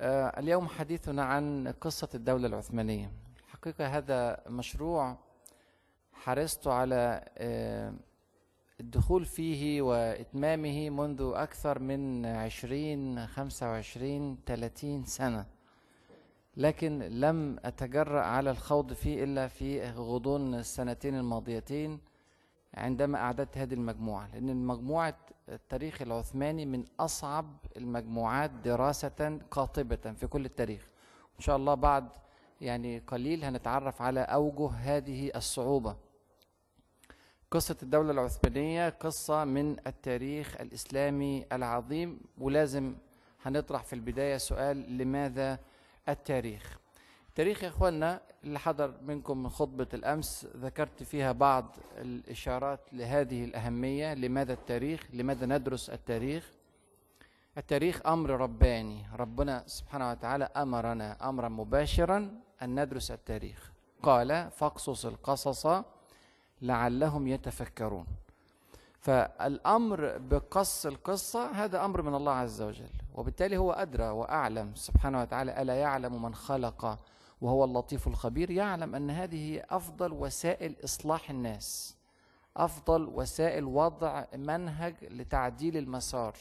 اليوم حديثنا عن قصة الدولة العثمانية. الحقيقة هذا مشروع حرصت على آه، الدخول فيه وإتمامه منذ أكثر من عشرين خمسة وعشرين ثلاثين سنة. لكن لم أتجرأ على الخوض فيه إلا في غضون السنتين الماضيتين. عندما أعددت هذه المجموعة لأن مجموعة التاريخ العثماني من أصعب المجموعات دراسة قاطبة في كل التاريخ. إن شاء الله بعد يعني قليل هنتعرف على أوجه هذه الصعوبة. قصة الدولة العثمانية قصة من التاريخ الإسلامي العظيم ولازم هنطرح في البداية سؤال لماذا التاريخ؟ تاريخ يا اخوانا اللي حضر منكم من خطبة الأمس ذكرت فيها بعض الإشارات لهذه الأهمية لماذا التاريخ؟ لماذا ندرس التاريخ؟ التاريخ أمر رباني. ربنا سبحانه وتعالى أمرنا أمرا مباشرا أن ندرس التاريخ. قال فاقصص القصص لعلهم يتفكرون. فالأمر بقص القصة هذا أمر من الله عز وجل وبالتالي هو أدرى وأعلم. سبحانه وتعالى ألا يعلم من خلق وهو اللطيف الخبير يعلم أن هذه هي أفضل وسائل إصلاح الناس أفضل وسائل وضع منهج لتعديل المسار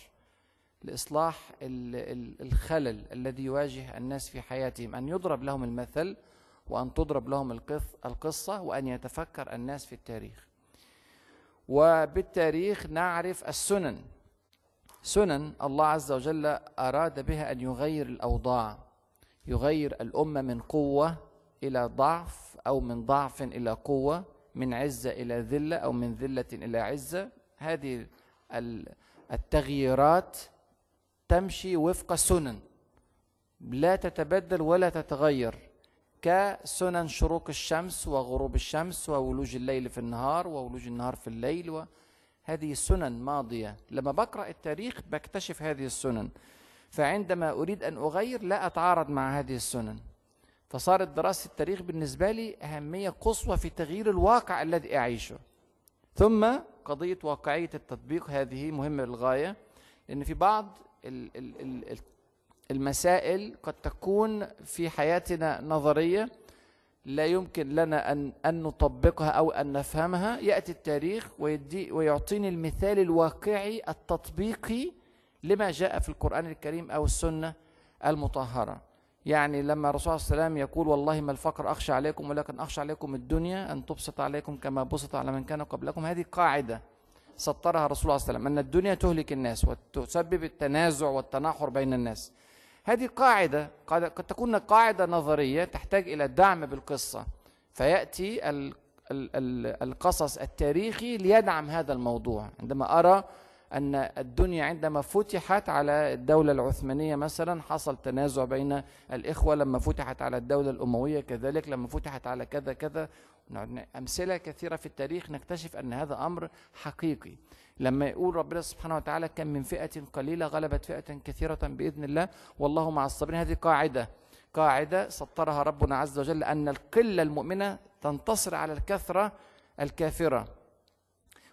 لإصلاح الخلل الذي يواجه الناس في حياتهم أن يضرب لهم المثل وأن تضرب لهم القصة وأن يتفكر الناس في التاريخ. وبالتاريخ نعرف السنن. سنن الله عز وجل أراد بها أن يغير الأوضاع. يغير الأمة من قوة إلى ضعف أو من ضعف إلى قوة من عزة إلى ذلة أو من ذلة إلى عزة. هذه التغييرات تمشي وفق سنن. لا تتبدل ولا تتغير. كسنن شروق الشمس وغروب الشمس وولوج الليل في النهار وولوج النهار في الليل وهذه سنن ماضية. لما بقرأ التاريخ بكتشف هذه السنن. فعندما أريد أن أغير لا أتعارض مع هذه السنن. فصارت دراسة التاريخ بالنسبة لي أهمية قصوى في تغيير الواقع الذي أعيشه. ثم قضية واقعية التطبيق هذه مهمة للغاية لأن في بعض المسائل قد تكون في حياتنا نظرية لا يمكن لنا أن أن نطبقها أو أن نفهمها. يأتي التاريخ ويدي ويعطيني المثال الواقعي التطبيقي لما جاء في القرآن الكريم أو السنة المطهرة. يعني لما الرسول صلى الله عليه وسلم يقول والله ما الفقر أخشى عليكم ولكن أخشى عليكم الدنيا أن تبسط عليكم كما بسط على من كان قبلكم. هذه قاعدة سطرها الرسول صلى الله عليه وسلم أن الدنيا تهلك الناس وتسبب التنازع والتناحر بين الناس. هذه قاعدة قد تكون قاعدة نظرية تحتاج إلى دعم بالقصة. فيأتي القصص التاريخي ليدعم هذا الموضوع. عندما أرى أن الدنيا عندما فتحت على الدولة العثمانية مثلا حصل تنازع بين الإخوة لما فتحت على الدولة الأموية كذلك لما فتحت على كذا كذا. أمثلة كثيرة في التاريخ نكتشف أن هذا أمر حقيقي. لما يقول ربنا سبحانه وتعالى كم من فئة قليلة غلبت فئة كثيرة بإذن الله والله مع الصابرين. هذه قاعدة قاعدة سطرها ربنا عز وجل أن القلة المؤمنة تنتصر على الكثرة الكافرة.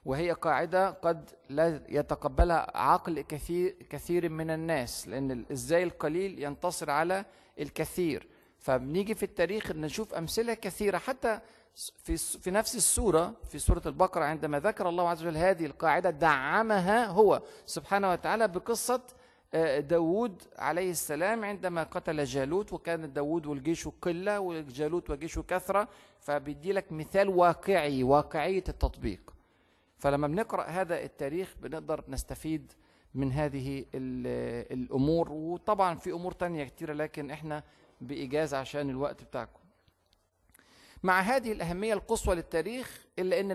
وهي قاعدة قد لا يتقبلها عقل كثير كثير من الناس لأن إزاي القليل ينتصر على الكثير. فبنيجي في التاريخ نشوف أمثلة كثيرة. حتى في في نفس السورة في سورة البقرة عندما ذكر الله عز وجل هذه القاعدة دعمها هو سبحانه وتعالى بقصة آه، داود عليه السلام عندما قتل جالوت وكان داود والجيش قلة وجالوت وجيشه كثرة. فبيدي لك مثال واقعي واقعية التطبيق. فلما بنقرأ هذا التاريخ بنقدر نستفيد من هذه الأمور وطبعا في أمور تانية كتيرة لكن إحنا بإيجاز عشان الوقت بتاعكم. مع هذه الأهمية القصوى للتاريخ إلا أن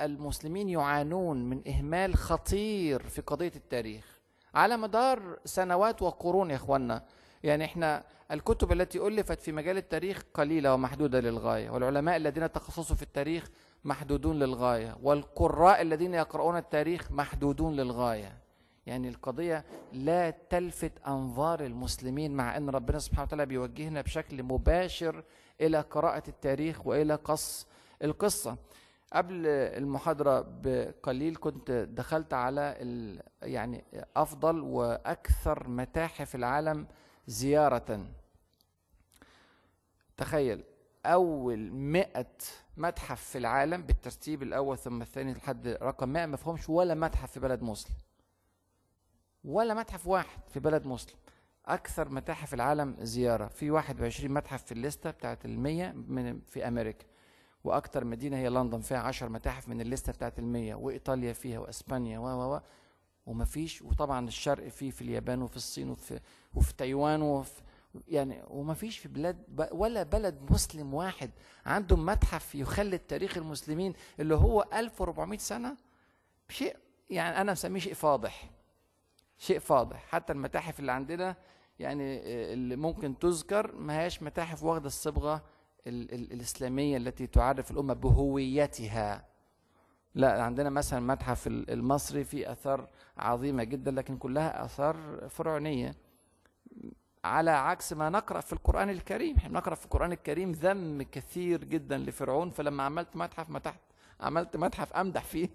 المسلمين يعانون من إهمال خطير في قضية التاريخ. على مدار سنوات وقرون يا إخوانا يعني إحنا الكتب التي ألفت في مجال التاريخ قليلة ومحدودة للغاية والعلماء الذين تخصصوا في التاريخ محدودون للغاية والقراء الذين يقرؤون التاريخ محدودون للغاية. يعني القضية لا تلفت أنظار المسلمين مع أن ربنا سبحانه وتعالى بيوجهنا بشكل مباشر إلى قراءة التاريخ وإلى قص القصة. قبل المحاضرة بقليل كنت دخلت على يعني أفضل وأكثر متاحف العالم زيارة. تخيل أول مئة متحف في العالم بالترتيب الأول ثم الثاني لحد رقم 100 ما فيهمش ولا متحف في بلد مسلم. ولا متحف واحد في بلد مسلم. أكثر متاحف العالم زيارة. في 21 متحف في الليستة بتاعت المية من في أمريكا. وأكثر مدينة هي لندن فيها 10 متاحف من الليستة بتاعت المية. وإيطاليا فيها وأسبانيا و و و. ومفيش وطبعا الشرق فيه في اليابان وفي الصين وفي وفي تايوان وفي يعني وما فيش في بلاد ولا بلد مسلم واحد عنده متحف يخلد تاريخ المسلمين اللي هو 1400 سنة؟ شيء يعني أنا مسميه شيء فاضح شيء فاضح. حتى المتاحف اللي عندنا يعني اللي ممكن تذكر ما هياش متاحف واخدة الصبغة ال ال الإسلامية التي تعرف الأمة بهويتها. لا عندنا مثلا المتحف المصري فيه آثار عظيمة جدا لكن كلها آثار فرعونية. على عكس ما نقرأ في القرآن الكريم. إحنا نقرأ في القرآن الكريم ذم كثير جدا لفرعون فلما عملت متحف متحت عملت متحف أمدح فيه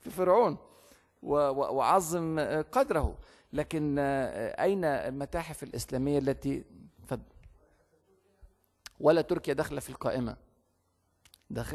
في فرعون وعظم قدره. لكن أين المتاحف الإسلامية التي ولا تركيا داخلة في القائمة؟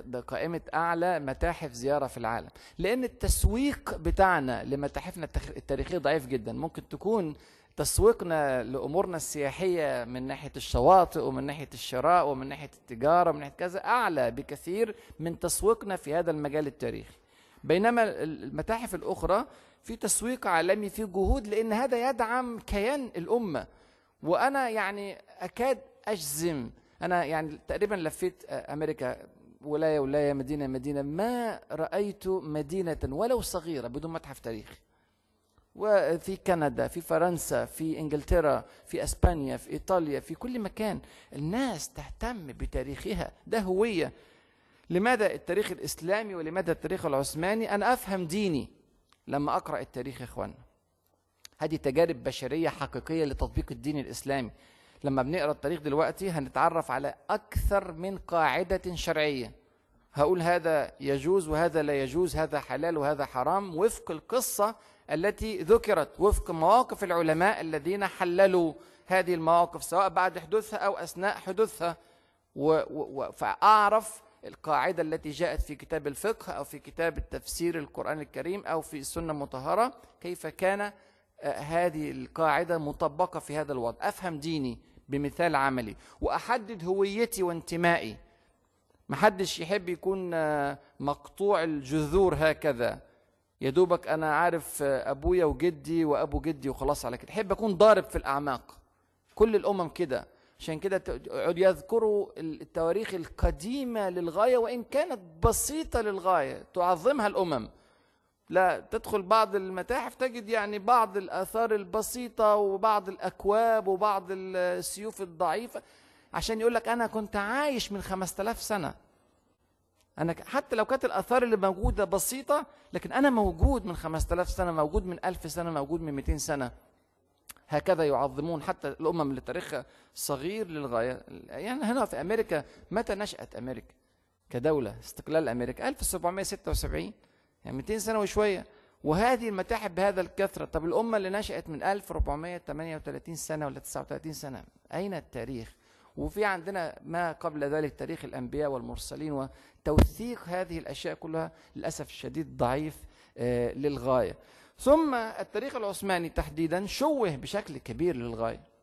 ده قائمة أعلى متاحف زيارة في العالم. لأن التسويق بتاعنا لمتاحفنا التاريخية ضعيف جدا. ممكن تكون تسويقنا لأمورنا السياحية من ناحية الشواطئ ومن ناحية الشراء ومن ناحية التجارة ومن ناحية كذا أعلى بكثير من تسويقنا في هذا المجال التاريخي. بينما المتاحف الأخرى في تسويق عالمي في جهود لأن هذا يدعم كيان الأمة. وأنا يعني أكاد أجزم. أنا يعني تقريبا لفيت أمريكا ولايه ولايه مدينة مدينة ما رأيت مدينة ولو صغيرة بدون متحف تاريخي. وفي كندا في فرنسا في إنجلترا في إسبانيا في إيطاليا في كل مكان. الناس تهتم بتاريخها. ده هوية. لماذا التاريخ الإسلامي ولماذا التاريخ العثماني؟ أنا أفهم ديني لما أقرأ التاريخ يا إخوان. هذه تجارب بشرية حقيقية لتطبيق الدين الإسلامي. لما بنقرأ التاريخ دلوقتي هنتعرف على أكثر من قاعدة شرعية. هقول هذا يجوز وهذا لا يجوز هذا حلال وهذا حرام. وفق القصة التي ذكرت وفق مواقف العلماء الذين حللوا هذه المواقف سواء بعد حدوثها أو أثناء حدوثها. و... و... فأعرف القاعدة التي جاءت في كتاب الفقه أو في كتاب التفسير القرآن الكريم أو في السنة المطهره كيف كان هذه القاعدة مطبقة في هذا الوضع. أفهم ديني بمثال عملي وأحدد هويتي وانتمائي. محدش يحب يكون مقطوع الجذور هكذا. يا دوبك أنا عارف أبويا وجدي وأبو جدي وخلاص على كده. أحب أكون ضارب في الأعماق. كل الأمم كده. عشان كده يذكروا التواريخ القديمة للغاية وإن كانت بسيطة للغاية. تعظمها الأمم. لا تدخل بعض المتاحف تجد يعني بعض الآثار البسيطة وبعض الأكواب وبعض السيوف الضعيفة. عشان يقول لك أنا كنت عايش من 5000 سنة. أنا حتى لو كانت الآثار اللي موجودة بسيطة لكن أنا موجود من 5000 سنة موجود من 1000 سنة موجود من 200 سنة. هكذا يعظمون حتى الأمم اللي تاريخها صغير للغاية. يعني هنا في أمريكا متى نشأت أمريكا؟ كدولة استقلال أمريكا 1776 يعني 200 سنة وشوية. وهذه المتاحف بهذا الكثرة. طب الأمة اللي نشأت من 1438 سنة ولا 39 سنة أين التاريخ؟ وفي عندنا ما قبل ذلك تاريخ الأنبياء والمرسلين وتوثيق هذه الأشياء كلها للأسف الشديد ضعيف للغاية. ثم التاريخ العثماني تحديدا شوه بشكل كبير للغاية.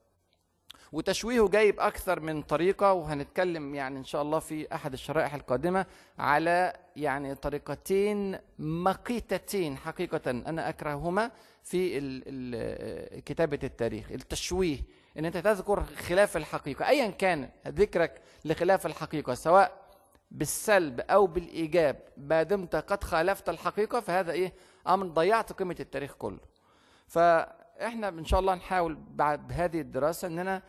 وتشويهه جايب أكثر من طريقة وهنتكلم يعني إن شاء الله في أحد الشرائح القادمة على يعني طريقتين مقيتتين حقيقة أنا أكرههما في كتابة التاريخ. التشويه إن أنت تذكر خلاف الحقيقة ايا كان ذكرك لخلاف الحقيقة سواء بالسلب أو بالإيجاب ما دمت قد خالفت الحقيقة فهذا إيه؟ أمر ضيعت قيمة التاريخ كله. فإحنا إن شاء الله نحاول بعد هذه الدراسة إننا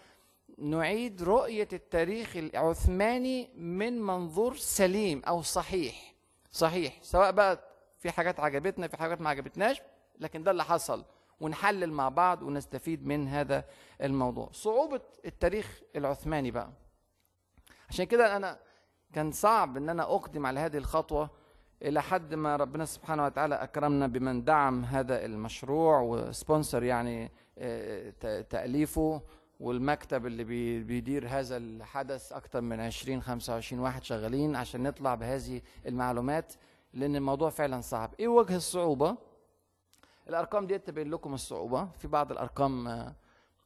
نعيد رؤية التاريخ العثماني من منظور سليم أو صحيح. صحيح. سواء بقى في حاجات عجبتنا في حاجات ما عجبتناش لكن ده اللي حصل. ونحلل مع بعض ونستفيد من هذا الموضوع. صعوبة التاريخ العثماني بقى. عشان كده أنا كان صعب إن أنا أقدم على هذه الخطوة إلى حد ما ربنا سبحانه وتعالى أكرمنا بمن دعم هذا المشروع وسبونسر يعني آه، ت- تأليفه. والمكتب اللي بي- بيدير هذا الحدث أكتر من 20 25 واحد شغالين عشان نطلع بهذه المعلومات لأن الموضوع فعلا صعب. إيه وجه الصعوبة؟ الأرقام دي تبين لكم الصعوبة. في بعض الأرقام آه،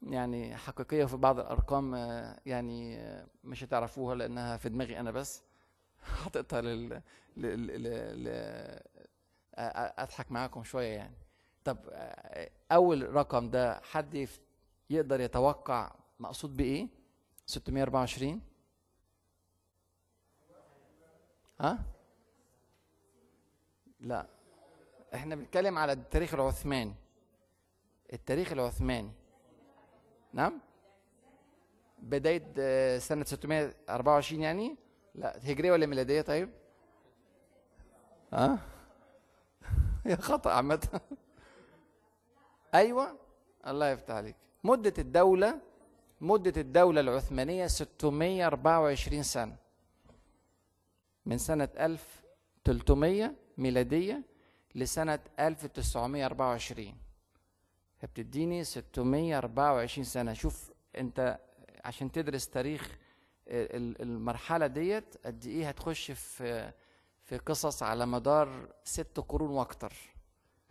يعني حقيقية وفي بعض الأرقام آه، يعني آه، مش هتعرفوها لأنها في دماغي أنا بس. حاططها لل ل... ل... ل... ل... أ- أ- أضحك معاكم شوية يعني. طب أول رقم ده حد يقدر يتوقع مقصود بإيه؟ 624 ها؟ لا. إحنا بنتكلم على التاريخ العثماني. التاريخ العثماني. نعم؟ بداية آه، سنة 624 يعني؟ لا. هجرية ولا ميلادية؟ طيب. ها؟ هي خطأ عامة. أيوة. الله يفتح عليك. مدة الدولة مدة الدولة العثمانية 624 سنة. من سنة 1300 ميلادية لسنة 1924 فبتديني 624 سنة. شوف انت عشان تدرس تاريخ ال- المرحلة ديت قد إيه هتخش في في قصص على مدار ست قرون وأكتر.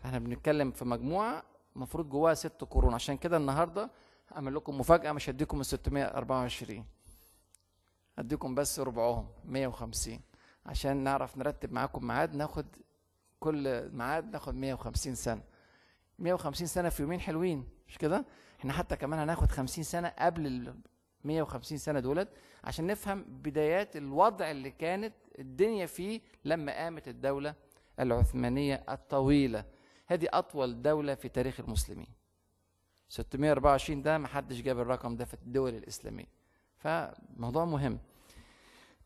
إحنا بنتكلم في مجموعة المفروض جواها ست قرون. عشان كده النهارده اعمل لكم مفاجأة مش هديكم ال 624 هديكم بس ربعهم 150 عشان نعرف نرتب معاكم ميعاد ناخد كل ميعاد ناخد 150 سنة. 150 سنة في يومين حلوين مش كده؟ إحنا حتى كمان هناخد 50 سنة قبل ال 150 سنة دولت عشان نفهم بدايات الوضع اللي كانت الدنيا فيه لما قامت الدولة العثمانية الطويلة. هذه أطول دولة في تاريخ المسلمين. 624 ده محدش جاب الرقم ده في الدول الإسلامية. فموضوع مهم.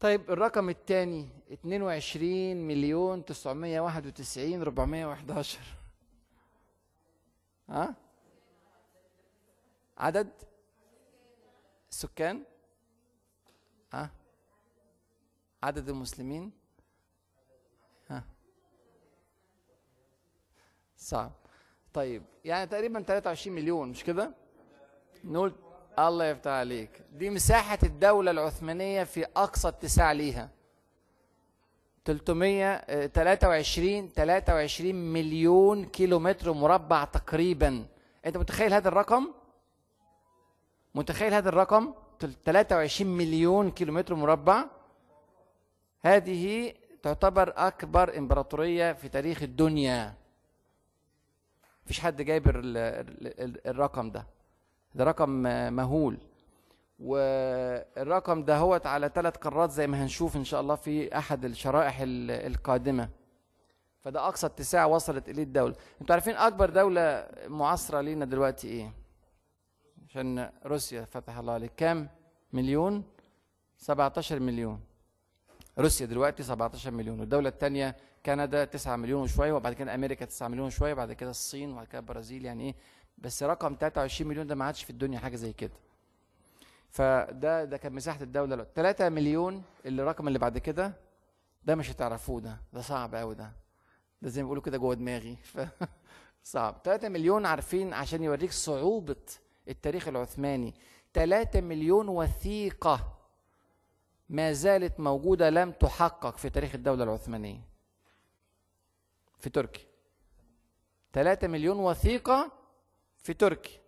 طيب الرقم الثاني 22 مليون 991 411 ها؟ عدد؟ السكان ها؟ عدد المسلمين؟ صعب. طيب يعني تقريبا 23 مليون مش كده؟ نقول الله يفتح عليك. دي مساحة الدولة العثمانية في أقصى اتساع ليها. 300 آه، 23 23 مليون كيلو متر مربع تقريبا. أنت متخيل هذا الرقم؟ متخيل هذا الرقم؟ تل- 23 مليون كيلو متر مربع. هذه تعتبر أكبر إمبراطورية في تاريخ الدنيا. مفيش حد جايب ال- ال- ال- الرقم ده. ده رقم مهول. والرقم ده هو على ثلاث قارات زي ما هنشوف إن شاء الله في أحد الشرائح ال- القادمة. فده أقصى اتساع وصلت إليه الدولة. أنتوا عارفين أكبر دولة معاصرة لينا دلوقتي إيه؟ عشان روسيا فتح الله عليك. كام؟ مليون؟ 17 مليون. روسيا دلوقتي 17 مليون. والدولة الثانية كندا 9 مليون وشوية وبعد كده أمريكا 9 مليون وشوية بعد كده الصين وبعد كده البرازيل يعني إيه؟ بس رقم 23 مليون ده ما عادش في الدنيا حاجة زي كده. فده ده كان مساحة الدولة. دلوقتي 3 مليون اللي الرقم اللي بعد كده ده مش هتعرفوه ده. ده صعب قوي ده. ده زي ما بيقولوا كده جوه دماغي. ف صعب. 3 مليون عارفين عشان يوريك صعوبة التاريخ العثماني. 3 مليون وثيقة ما زالت موجودة لم تحقق في تاريخ الدولة العثمانية. في تركيا 3 مليون وثيقة في تركيا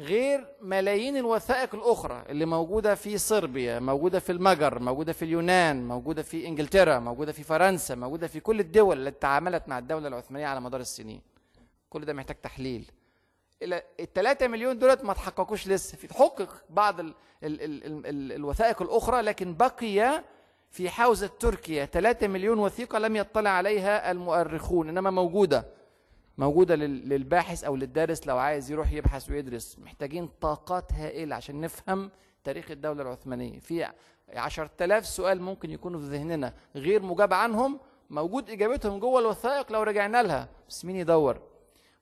غير ملايين الوثائق الأخرى اللي موجودة في صربيا موجودة في المجر موجودة في اليونان موجودة في إنجلترا موجودة في فرنسا موجودة في كل الدول التي تعاملت مع الدولة العثمانية على مدار السنين. كل ده محتاج تحليل. إلى الثلاثة مليون دولت ما تحققوش لسه. في تحقق بعض ال ال ال ال ال الوثائق الأخرى لكن بقي في حوزة تركيا 3 مليون وثيقة لم يطلع عليها المؤرخون إنما موجودة. موجودة لل- للباحث أو للدارس لو عايز يروح يبحث ويدرس. محتاجين طاقات هائلة عشان نفهم تاريخ الدولة العثمانية. في 10000 سؤال ممكن يكونوا في ذهننا غير مجاب عنهم موجود إجابتهم جوه الوثائق لو رجعنا لها. بس مين يدور؟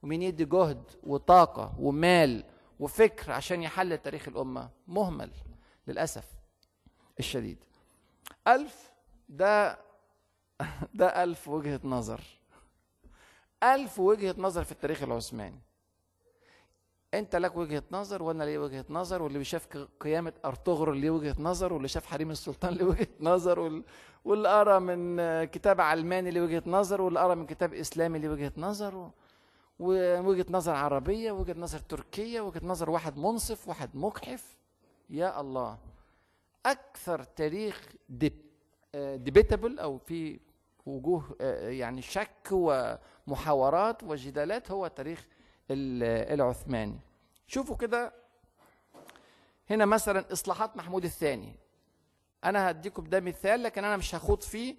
ومين يدي جهد وطاقة ومال وفكر عشان يحلل تاريخ الأمة؟ مهمل للأسف الشديد. ألف ده ده ألف وجهة نظر. ألف وجهة نظر في التاريخ العثماني. أنت لك وجهة نظر وأنا لي وجهة نظر واللي شاف قيامة أرطغرل ليه وجهة نظر واللي شاف حريم السلطان ليه وجهة نظر وال- واللي قرأ من كتاب علماني ليه وجهة نظر واللي قرأ من كتاب إسلامي ليه وجهة نظر و- ووجهة نظر عربية وجهة نظر تركية وجهة نظر واحد منصف واحد مجحف يا الله. أكثر تاريخ ديبيتابل أو في وجوه آه، يعني شك ومحاورات وجدالات هو تاريخ ال- العثماني. شوفوا كده هنا مثلا إصلاحات محمود الثاني. أنا هديكم ده مثال لكن أنا مش هخوض فيه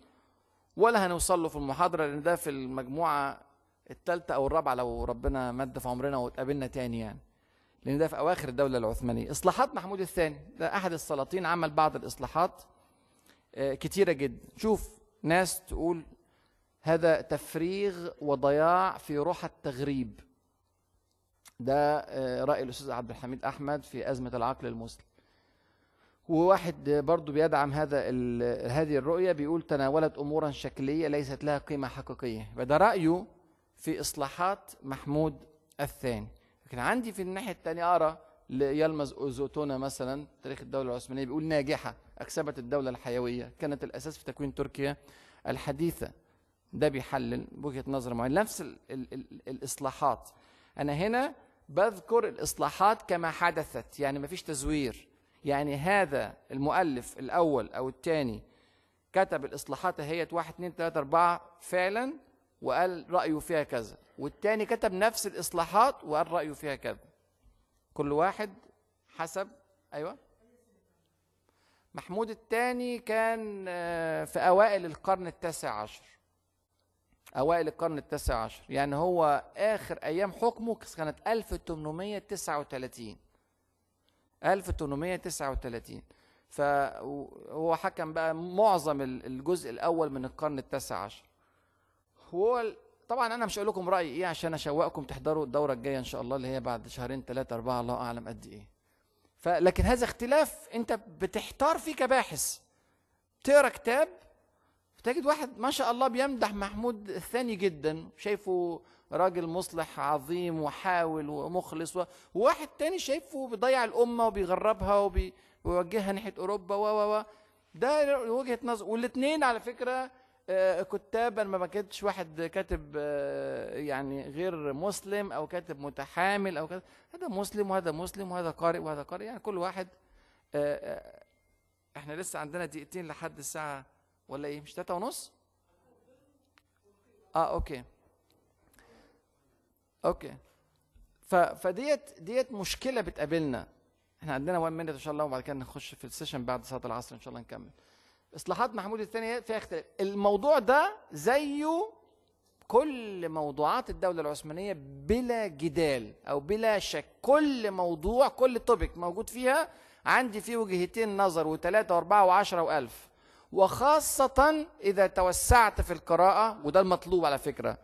ولا هنوصل له في المحاضرة لأن ده في المجموعة الثالثة أو الرابعة لو ربنا مد في عمرنا واتقابلنا تاني يعني. لأن ده في أواخر الدولة العثمانية. إصلاحات محمود الثاني ده أحد السلاطين عمل بعض الإصلاحات آه، كتيرة جدا. شوف ناس تقول هذا تفريغ وضياع في روح التغريب. ده آه، رأي الأستاذ عبد الحميد أحمد في أزمة العقل المسلم. وواحد برضو بيدعم هذا هذه الرؤية بيقول تناولت أمورا شكلية ليست لها قيمة حقيقية. فده رأيه في إصلاحات محمود الثاني. لكن عندي في الناحية الثانية أرى ليلمز أوزوتونا مثلا تاريخ الدولة العثمانية بيقول ناجحة أكسبت الدولة الحيوية. كانت الأساس في تكوين تركيا الحديثة. ده بيحلل بوجهة نظر معينة. نفس ال ال ال الإصلاحات. أنا هنا بذكر الإصلاحات كما حدثت يعني مفيش تزوير. يعني هذا المؤلف الأول أو الثاني كتب الإصلاحات هي واحد اتنين تلاتة أربعة فعلا وقال رأيه فيها كذا. والتاني كتب نفس الإصلاحات وقال رأيه فيها كذا. كل واحد حسب أيوة. محمود الثاني كان آه، في أوائل القرن التاسع عشر. أوائل القرن التاسع عشر. يعني هو آخر أيام حكمه كانت 1839 1839 فهو حكم بقى معظم ال- الجزء الأول من القرن التاسع عشر. هو طبعا أنا مش هقول لكم رأيي إيه عشان أشوقكم تحضروا الدورة الجاية إن شاء الله اللي هي بعد شهرين ثلاثة أربعة الله أعلم قد إيه. فلكن هذا اختلاف أنت بتحتار فيه كباحث تقرأ كتاب تجد واحد ما شاء الله بيمدح محمود الثاني جدا شايفه راجل مصلح عظيم وحاول ومخلص وواحد تاني شايفه بيضيع الأمة وبيغربها وبي- ويوجهها ناحية أوروبا و و و. ده وجهة نظر. والاثنين على فكرة آه، كتاب أنا ما كنتش واحد كاتب آه، يعني غير مسلم أو كاتب متحامل أو كذا هذا مسلم وهذا مسلم وهذا قارئ وهذا قارئ. يعني كل واحد آه، إحنا لسه عندنا دقيقتين لحد الساعة ولا إيه؟ مش تلاتة ونص؟ آه okay. Okay. فديت ديت مشكلة بتقابلنا. إحنا عندنا 1 minute إن شاء الله وبعد كده نخش في ال session بعد صلاة العصر إن شاء الله نكمل. اصلاحات محمود الثاني فيها اختلاف. الموضوع ده زيه كل موضوعات الدولة العثمانية بلا جدال أو بلا شك. كل موضوع كل topic موجود فيها عندي فيه وجهتين نظر وثلاثه وأربعة وعشرة وألف. وخاصة إذا توسعت في القراءة وده المطلوب على فكرة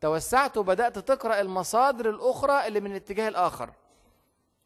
توسعت وبدأت تقرأ المصادر الأخرى اللي من الاتجاه الآخر.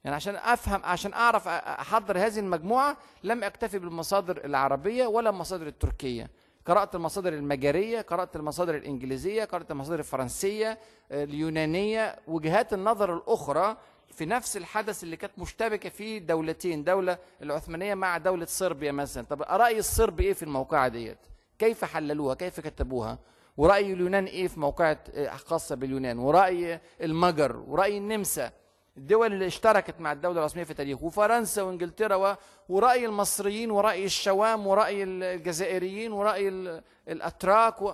يعني عشان أفهم عشان أعرف أحضر هذه المجموعة لم أكتفي بالمصادر العربية ولا المصادر التركية. قرأت المصادر المجرية قرأت المصادر الإنجليزية قرأت المصادر الفرنسية اليونانية. وجهات النظر الأخرى في نفس الحدث اللي كانت مشتبكة فيه دولتين دولة العثمانية مع دولة صربيا مثلا. طب رأي الصرب إيه في الموقعة ديت؟ كيف حللوها؟ كيف كتبوها؟ ورأي اليونان إيه في موقعة خاصة باليونان؟ ورأي المجر؟ ورأي النمسا؟ الدول اللي اشتركت مع الدولة العثمانية في التاريخ وفرنسا وإنجلترا. ورأي المصريين ورأي الشوام ورأي الجزائريين ورأي ال... الأتراك و...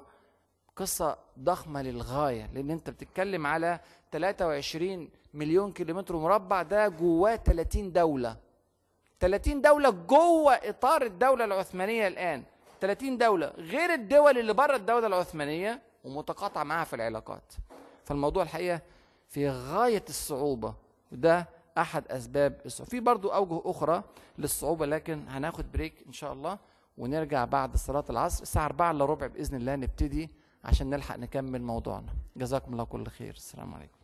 قصة ضخمة للغاية لأن أنت بتتكلم على 23 مليون كيلومتر مربع ده جواه 30 دولة. 30 دولة جوه إطار الدولة العثمانية الآن. 30 دولة غير الدول اللي بره الدولة العثمانية ومتقاطعة معاها في العلاقات. فالموضوع الحقيقة في غاية الصعوبة. وده أحد أسباب الصعوبة. في برضو أوجه أخرى للصعوبة لكن هناخد بريك إن شاء الله ونرجع بعد صلاة العصر. الساعة 4 إلا ربع بإذن الله نبتدي عشان نلحق نكمل موضوعنا. جزاكم الله كل خير. السلام عليكم.